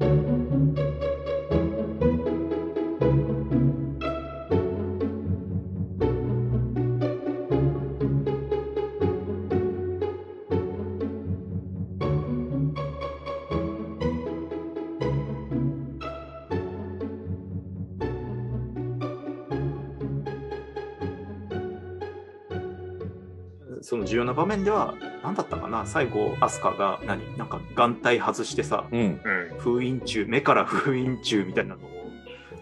Thank you. その重要な場面では、何だったかな？最後、アスカが何？なんか眼帯外してさ、うん。うん。封印中、目から封印中みたいなのを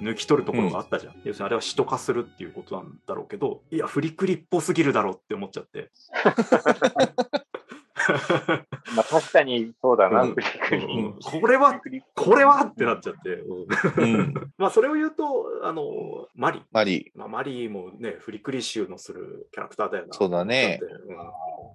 抜き取るところがあったじゃん。要するにあれは使徒化するっていうことなんだろうけど、いや、フリクリっぽすぎるだろうって思っちゃって。まあ確かにそうだな、うんフリクリうんこれは、これはってなっちゃって。うんうん。まあ、それを言うと、あの、マリ。マリまあ、マリーもね、フリクリ集のするキャラクターだよな。そうだね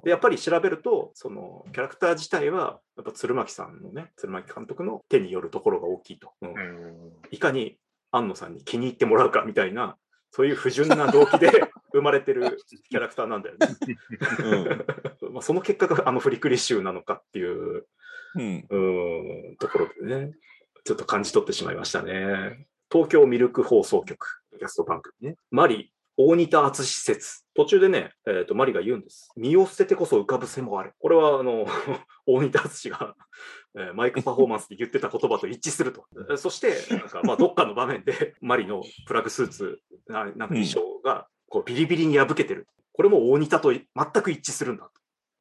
で、やっぱり調べると、そのキャラクター自体は、やっぱ鶴巻さんのね、鶴巻監督の手によるところが大きいと。うんうん。いかに安野さんに気に入ってもらうかみたいな、そういう不純な動機で生まれてるキャラクターなんだよね。まあその結果があのフリクリ集なのかっていううん。うんところでね、ちょっと感じ取ってしまいましたね。東京ミルク放送局、キャスト番組ね。マリ、大仁田敦施設。途中でね、えーと、マリが言うんです。身を捨ててこそ浮かぶ背もある。これは、あの、大仁田敦が、えーマイクパフォーマンスで言ってた言葉と一致すると。えーそして、なんか、まあ、どっかの場面で、マリのプラグスーツ、ななんか衣装が、こう、ビリビリに破けてる。これも大仁田と全く一致するんだ。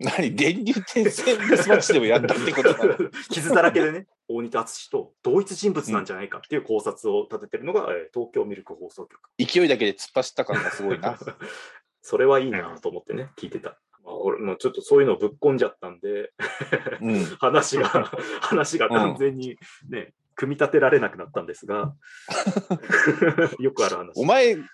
何電流転線ミスマッチでもやったってことなの？傷だらけでね、大仁田敦と同一人物なんじゃないかっていう考察を立ててるのが、えー東京ミルク放送局。勢いだけで突っ走った感がすごいな。それはいいなと思ってね、聞いてた。まあ、俺もちょっとそういうのをぶっ込んじゃったんで、うん。話が、話が完全にね、組み立てられなくなったんですが、よくある話。お前、うん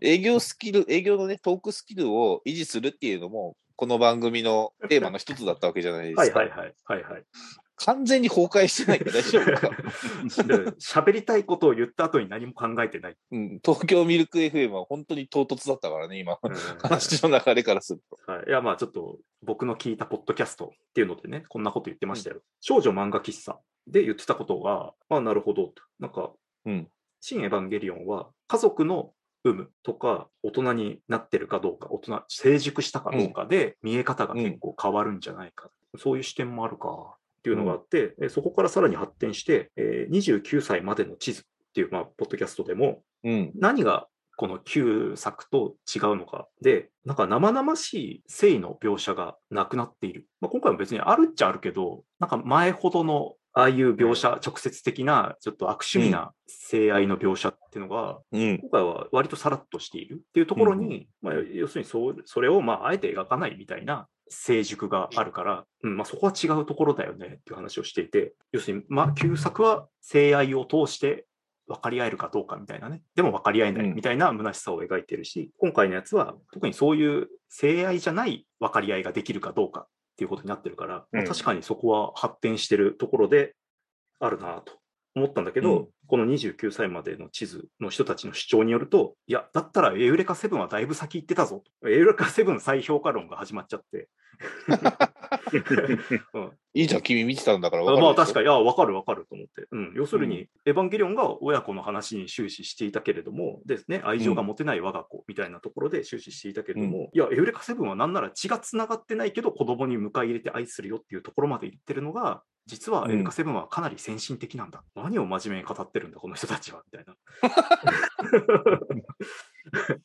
営業スキル、営業のね、トークスキルを維持するっていうのも、この番組のテーマの一つだったわけじゃないですか。はいはいはい。はいはい。完全に崩壊してないけど大丈夫か？で 喋りたいことを言った後に何も考えてない。うん、東京ミルク FM は本当に唐突だったからね、今。うん話の流れからすると。はい、いや、まあちょっと僕の聞いたポッドキャストっていうのでね、こんなこと言ってましたよ。少女漫画喫茶で言ってたことが、まあなるほどと。なんか、うん新エヴァンゲリオンは家族の有無とか大人になってるかどうか、大人、成熟したかどうかで見え方が結構変わるんじゃないか。そういう視点もあるかっていうのがあって、えそこからさらに発展して、えー29歳までの地図っていう、まあ、ポッドキャストでも、うん。何がこの旧作と違うのかで、なんか生々しい性の描写がなくなっている。まあ、今回も別にあるっちゃあるけど、なんか前ほどのああいう描写、直接的な、ちょっと悪趣味な性愛の描写っていうのが、うん。今回は割とさらっとしているっていうところに、まあ、要するにそうそれをまああえて描かないみたいな成熟があるから、うんまあ、そこは違うところだよねっていう話をしていて、要するに、まあ、旧作は性愛を通して分かり合えるかどうかみたいなね、でも分かり合えないうん。みたいな虚しさを描いてるし、今回のやつは特にそういう性愛じゃない分かり合いができるかどうかっていうことになってるから、まあうん確かにそこは発展してるところであるなと思ったんだけど、うんこの29歳までの地図の人たちの主張によると、いや、だったらエウレカセブンはだいぶ先行ってたぞと。エウレカセブン再評価論が始まっちゃって。うんいいじゃん、君見てたんだから分かるまあ確かに。に、いや、わかるわかると思って。うん、要するに、うエヴァンゲリオンが親子の話に終始していたけれども、ですね、愛情が持てない我が子みたいなところで終始していたけれども、いや、エウレカセブンはなんなら血がつながってないけど、子供に迎え入れて愛するよっていうところまで言ってるのが、実はうんエウレカセブンはかなり先進的なんだ。何を真面目に語ってるんだ、この人たちは、みたいな。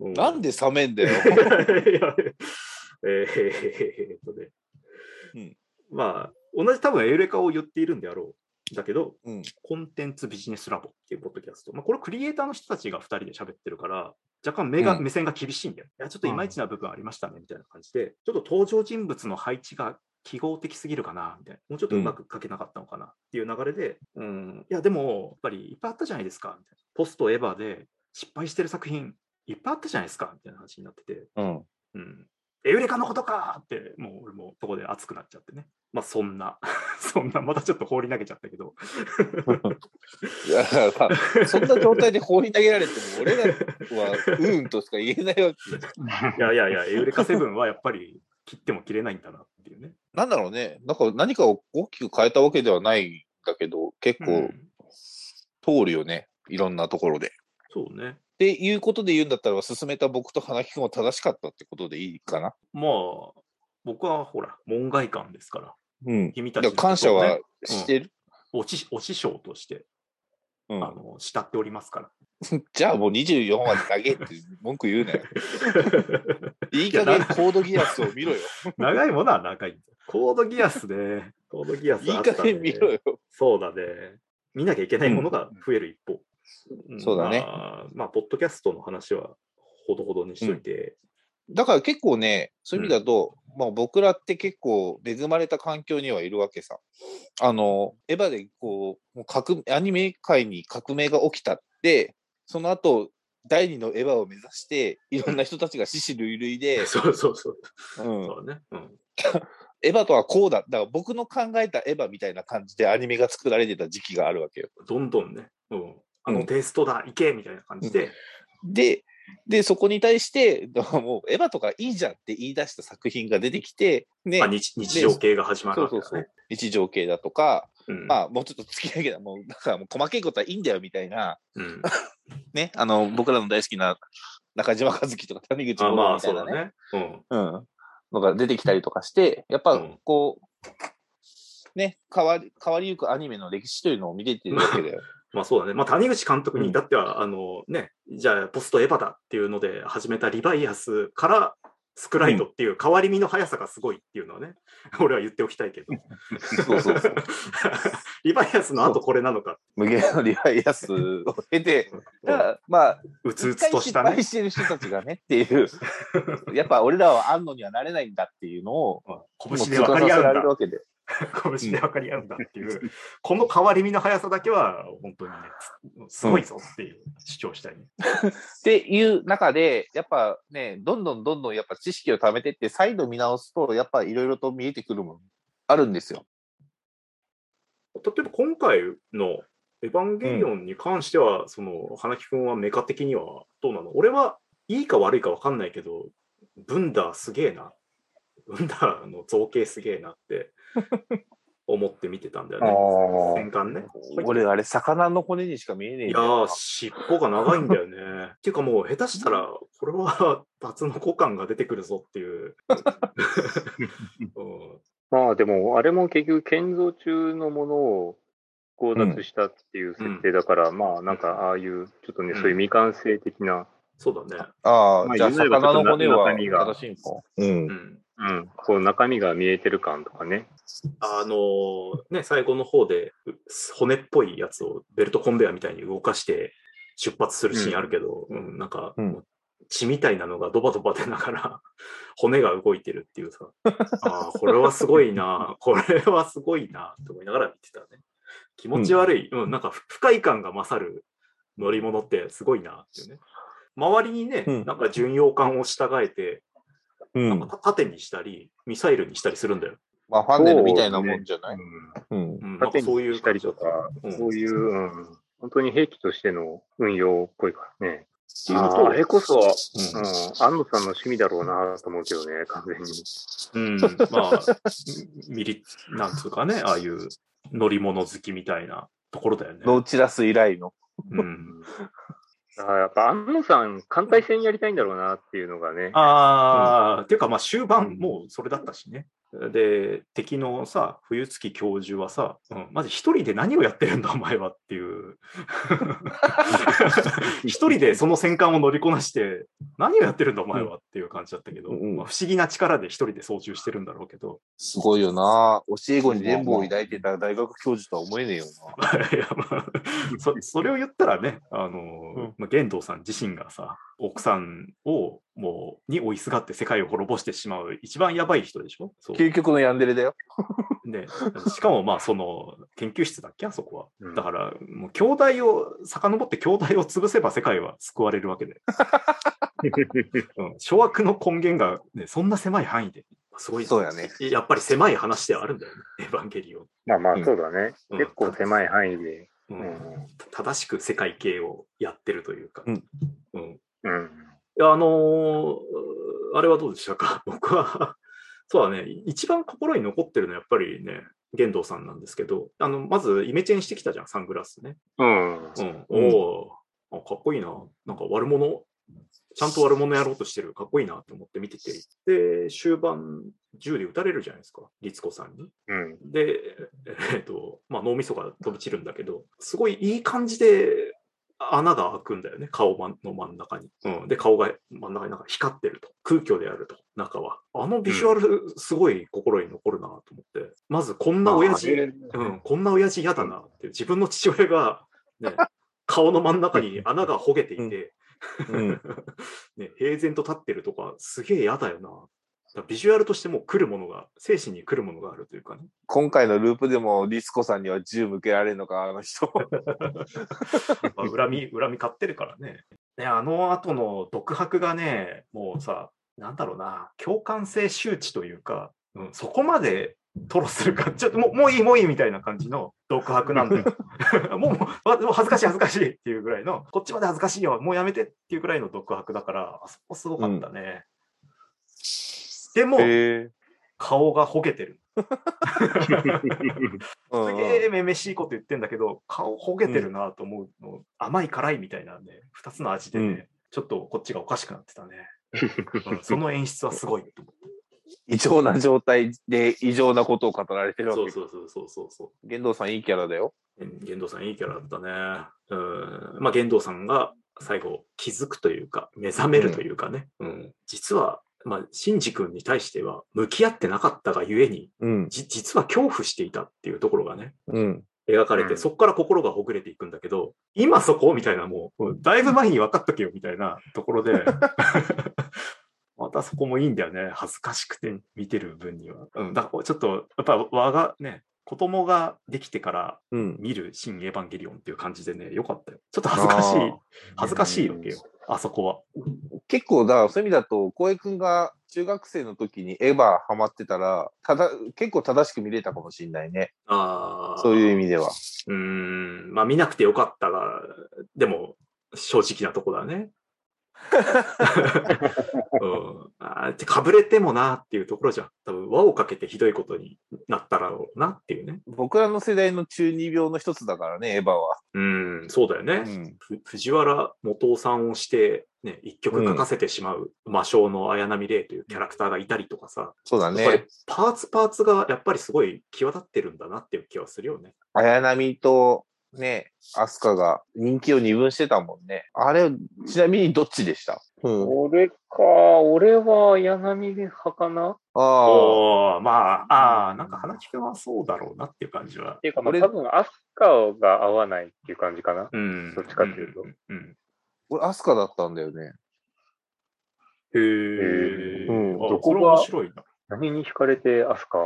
うなんで冷めんだよ。えーっとね、うんまあ、同じ多分エウレカを言っているんであろう。だけど、うん。コンテンツビジネスラボっていうポッドキャスト。まあ、これクリエイターの人たちが2人で喋ってるから、若干目が、うん目線が厳しいんだよ。いや、ちょっといまいちな部分ありましたね、みたいな感じで、ちょっと登場人物の配置が記号的すぎるかな、みたいな。もうちょっとうまく書けなかったのかなっていう流れで、うん、いや、でも、やっぱりいっぱいあったじゃないですか、みたいな。ポストエヴァで失敗してる作品いっぱいあったじゃないですか、みたいな話になってて、うん。うん。エウレカのことかって、もう俺もそこで熱くなっちゃってね。まあそんな、そんな、またちょっと放り投げちゃったけど。いや、だからまあそんな状態で放り投げられても、俺らは、うんとしか言えないわけ。いやいやいや、エウレカセブンはやっぱり切っても切れないんだなっていうね。なんだろうね。なんか何かを大きく変えたわけではないだけど、結構うん通るよね。いろんなところで。そうね。っていうことで言うんだったら、進めた僕と花木くんは正しかったってことでいいかな？まあ、僕はほら、門外漢ですから、うん。君たちのだから感謝はしてる？おち、お師匠として、うんあの、慕っておりますから。じゃあもう24話で投げって文句言うなよ。いい加減コードギアスを見ろよ。長いものは長い。コードギアスね。コードギアスいいあったね加減見ろよ。そうだね。見なきゃいけないものが増える一方。んそうだねまあ、まあ、ポッドキャストの話はほどほどにしといて。だから結構ね、そういう意味だと、まあ僕らって結構恵まれた環境にはいるわけさ。あの、エヴァでこう、もう革アニメ界に革命が起きたって、その後、第二のエヴァを目指して、いろんな人たちが死死類類で、そうそうそう。うん、そうだね。うん。エヴァとはこうだ。だから僕の考えたエヴァみたいな感じでアニメが作られてた時期があるわけよ。どんどんね。うん。あうんのテイストだ、いけみたいな感じで。で、で、そこに対して、もうエヴァとかいいじゃんって言い出した作品が出てきて、ねまあ、日日常系が始まるそうそうわけだね。そう。日常系だとか、うんまあ、もうちょっと付き合いが、もう、だからもう細かいことはいいんだよみたいな、うん、ね、あの、僕らの大好きな中島和樹とか谷口五あまあ、郎みたいうなね、ね。うん。うん、のが出てきたりとかして、やっぱうんこう、ね、変わり、変わりゆくアニメの歴史というのを見れてるわけだよ。まあそうだね。まあ谷口監督にうん至っては、あのね、じゃあポストエヴァだっていうので始めたリバイアスからスクライドっていう変わり身の速さがすごいっていうのはね、俺は言っておきたいけど。そうそうそう。リバイアスの後これなのか、無限のリバイアスを経て、まあ、うつうつとしたね敗。してる人たちがねっていう、やっぱ俺らは安野にはなれないんだっていうのを、拳で分かり合う。わけで。拳で分かり合うんだっていう、この変わり身の速さだけは本当にね、すごいぞっていう主張したいね。っていう中で、やっぱね、どんどんどんどんやっぱ知識を貯めてって、再度見直すと、やっぱいろいろと見えてくるものあるんですよ。例えば今回のエヴァンゲリオンに関しては、その、花木くんはメカ的にはどうなの？俺はいいか悪いか分かんないけど、ブンダーすげえな。ブンダーの造形すげえなって 思って見てたんだよね。戦艦ね。俺、あれ、魚の骨にしか見えねえんだよいやー、尻尾が長いんだよね。っていうかもう、下手したら、これは、タツノコ感が出てくるぞっていう。うんまあでも、あれも結局建造中のものを強奪したっていう設定だから、まあなんかああいう、ちょっとね、うんそういう未完成的な、そうだね。ああ、まあじゃあ、魚の骨は正しいんか？うんう。ん。うん、こう中身が見えてる感とかね。あのーね、最後の方で、う骨っぽいやつをベルトコンベヤーみたいに動かして出発するシーンあるけど、うん。なんか、うん。血みたいなのがドバドバ出ながら 骨が動いてるっていうさ、ああ、これはすごいな、これはすごいな、と思いながら見てたね。気持ち悪い、うん、なんか不不快感が勝る乗り物ってすごいなっていうね。周りにね、うん。なんか巡洋艦を従えて、うん。にしたり、ミサイルにしたりするんだよ。まあ、ファンネルみたいなもんじゃないうんうん。うん、なんか縦そういうにしたりとか、うんそういう、うん、本当に兵器としての運用っぽいからね。っていうとあれこそは、うんうん、安野さんの趣味だろうなと思うけどね、完全に。うん、まあ、ミリ、なんつうかね、ああいう乗り物好きみたいなところだよね。ノーチラス以来の。うん、あーやっぱ安野さん、艦隊戦やりたいんだろうなっていうのがね。ああ、っていうか、まあ終盤もうそれだったしね。で、敵のさ、冬月教授はさ、うん、まず一人で何をやってるんだ、お前はっていう。一人でその戦艦を乗りこなして、何をやってるんだ、お前はっていう感じだったけど、うんまあ、不思議な力で一人で操縦してるんだろうけど、すごいよな。教え子に全部を抱いてた大学教授とは思えねえよ いやまあそそれを言ったらね、あのんまあ、玄道さん自身がさ、奥さんをもうに追いすがって世界を滅ぼしてしまう一番やばい人でしょ？そうな。究極のヤンデレだよ。でしかもまあその研究室だっけ？あそこは。うんだからもう兄弟を、遡って兄弟を潰せば世界は救われるわけで。うん、諸悪の根源が、ね、そんな狭い範囲で。すごい。そうやね。やっぱり狭い話ではあるんだよね、エヴァンゲリオン。まあまあうんそうだね。うん結構狭い範囲で。ううんん。正しく世界系をやってるというか。うんうんうん。いや、あのーあれはどうでしたか？僕は、そうだね、一番心に残ってるのはやっぱりね、玄道さんなんですけど、あの、まずイメチェンしてきたじゃん、サングラスね。うん。うん。うんおお、あかっこいいな。なんか悪者、ちゃんと悪者やろうとしてる。かっこいいなと思って見てて。で、終盤、銃で撃たれるじゃないですか、律子さんに。うん。で、えっと、まあ、脳みそが飛び散るんだけど、すごいいい感じで穴が開くんだよね、顔の真ん中に。うん、で、顔が真ん中になんか光ってると。空虚であると、中は。あのビジュアル、すごい心に残るなと思って。まず、こんな親父、あれうん、こんな親父嫌だなって、自分の父親が、ね、顔の真ん中に穴がほげていて、うん。ね、平然と立ってるとか、すげえ嫌だよな。だからビジュアルとしても来るものが、精神に来るものがあるというかね。今回のループでもリスコさんには銃向けられるのか、あの人。まあ恨み、恨み買ってるからね。ね、あの後の独白がね、もうさ、なんだろうな、共感性周知というか、うん、そこまで吐露するか、ちょっともうもういい、もういいみたいな感じの独白なんだよ。もう、もう恥ずかしい、恥ずかしいっていうぐらいの、こっちまで恥ずかしいよ、もうやめてっていうぐらいの独白だから、あそこすごかったね。でも、へ顔がほげてる。え。すげえめめしいこと言ってんだけど、顔ほげてるなと思うの、甘い辛いみたいなね、二つの味でね、うんちょっとこっちがおかしくなってたね。うんその演出はすごいと思って。異常な状態で異常なことを語られてるわけ。そうそうそうそうそうそ玄道さんいいキャラだよ。う。うん玄道さんいいキャラだったね。うん。まあ玄道さんが最後気づくというか、目覚めるというかね。うん。実は、まあ、シンジ君に対しては向き合ってなかったがゆえに、うん。じ実は恐怖していたっていうところがね、うん。描かれて、うんそこから心がほぐれていくんだけど、今そこみたいなもう、だいぶ前に分かっとけよみたいなところで、またそこもいいんだよね。恥ずかしくて見てる分には。うん、だからちょっと、やっぱ我がね、子供ができてからうん。見る新エヴァンゲリオンっていう感じでね、よかったよ。ちょっと恥ずかしい恥ずかしいわけよ。あそこは。結構だ、そういう意味だと、浩平君が中学生の時にエヴァハマってたら、ただ、結構正しく見れたかもしれないね。ああ。そういう意味では。うーん、まあ見なくてよかったが、でも正直なとこだね。うん、かぶれてもなっていうところじゃん。多分輪をかけてひどいことになったらろうなっていうね。僕らの世代の中二病の一つだからね、エヴァは。うん、そうだよね。うん。ふ藤原元さんをして、ね、一曲書かせてしまう魔性の綾波レイというキャラクターがいたりとかさ、そうだね。パーツパーツがやっぱりすごい際立ってるんだなっていう気はするよね。綾波と、ね、アスカが人気を二分してたもんね。あれ、ちなみにどっちでした？うん。俺か、俺は柳派かな？っああ。まあ、ああ、なんか花木くんはそうだろうなっていう感じは。ていうか、まあ、俺多分アスカが合わないっていう感じかな。うん。どっちかっていうとんうん。俺、アスカだったんだよね。へえ。うんあどこが面白いな。何に惹かれてアスカ。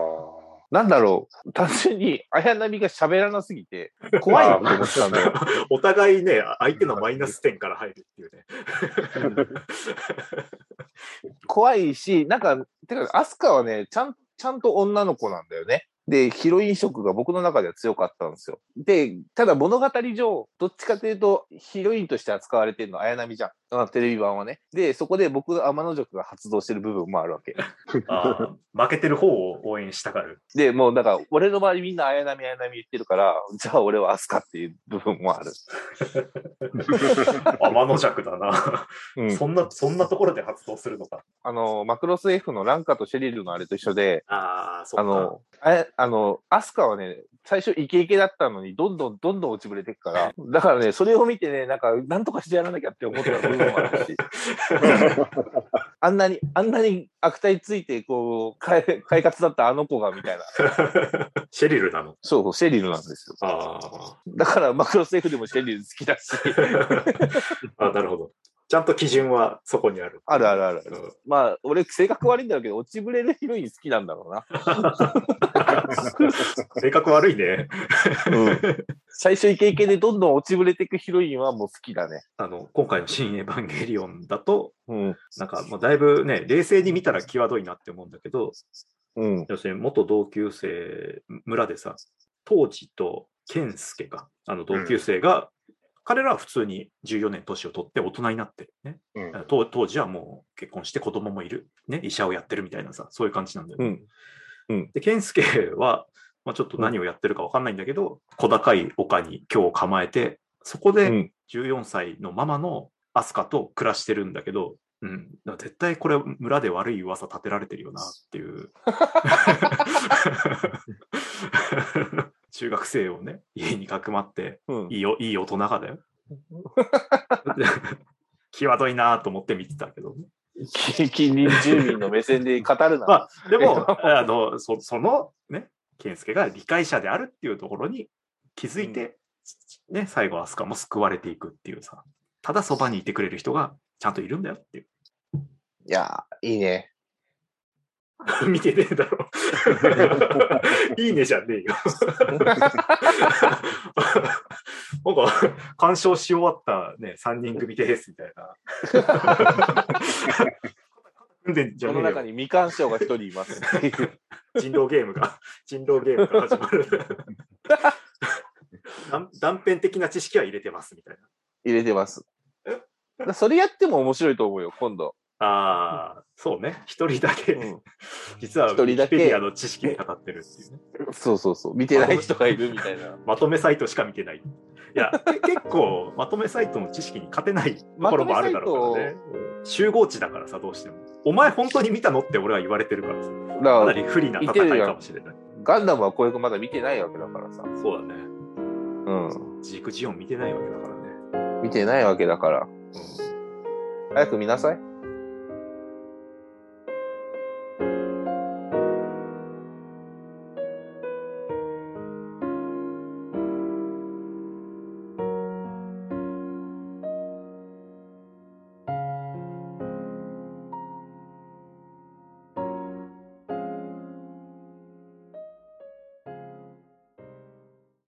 なんだろう。単純に、綾波が喋らなすぎて、怖いなと思ってたんだよ。お互いね、相手のマイナス点から入るっていうね。怖いし、なんか、てか、アスカはね、ちゃん、ちゃんと女の子なんだよね。で、ヒロイン色が僕の中では強かったんですよ。で、ただ物語上、どっちかというと、ヒロインとして扱われてるのは綾波じゃん。あテレビ版はね。で、そこで僕の天の塾が発動してる部分もあるわけ。負けてる方を応援したがる。で、もうだから、俺の周りみんな綾波綾波言ってるから、じゃあ俺はアスカっていう部分もある。天の弱だな。うん。そんな、そんなところで発動するのか。あの、マクロス F のランカとシェリルのあれと一緒で、ああ、そっか。あの、あれ、あの、アスカはね、最初イケイケだったのに、どんどんどんどん落ちぶれていくから、だからね、それを見てね、なんか、なんとかしてやらなきゃって思った部分もあるし、あんなに、あんなに悪態ついて、こう、快快活だったあの子が、みたいな。シェリルなの？そうシェリルなんですよ。あーだから、マクロス F でもシェリル好きだし、あ。なるほど。ちゃんと基準はそこにある。あるあるある。うんまあ、俺、性格悪いんだろうけど、落ちぶれるヒロイン好きなんだろうな。性格悪いね。うん。最初イケイケでどんどん落ちぶれていくヒロインはもう好きだね。あの、今回の新エヴァンゲリオンだと、うん。なんかもうだいぶね、冷静に見たら際どいなって思うんだけど、うん。要するに元同級生、村でさ、当時と健介か、あの同級生が、彼らは普通に14年年を取って大人になってるね。うん当当時はもう結婚して子供もいる、ね、医者をやってるみたいなさ、そういう感じなんだよね。うん。で、健介はまあ、ちょっと何をやってるかわかんないんだけど、小高い丘に今日構えて、そこでうん。14歳のママのアスカと暮らしてるんだけど、うん、絶対これ村で悪い噂立てられてるよなっていう。中学生をね、家にかくまって、うん。いいよ、いい大人がだよ。際どいなと思って見てたけど。近隣住民の目線で語るな。まあ、でも、あの、そそのね、健介が理解者であるっていうところに気づいて、ね、最後、アスカも救われていくっていうさ、ただそばにいてくれる人がちゃんといるんだよっていう。いやー、いいね。見てねえだろ。いいねじゃねえよ。なんか、鑑賞し終わったね、3人組ですみたいな。その中に未干渉が一人います。人狼ゲームが、人狼ゲームが始まる。断断片的な知識は入れてますみたいな。入れてます。だそれやっても面白いと思うよ、今度。ああ、そうね。一人だけ、うん実はウ一人だけの知識で語ってるっていうね。そうそうそう。見てない人がいるみたいな。まとめサイトしか見てない。いや、け 結構、まとめサイトの知識に勝てないところもあるだろうからね。集合値だからさ、どうしても。お前本当に見たのって俺は言われてるからさ。かなり不利な戦いかもしれない。ガンダムは小役まだ見てないわけだからさ。そうだね。うん。ジークジオン見てないわけだからね。見てないわけだから。うん早く見なさい。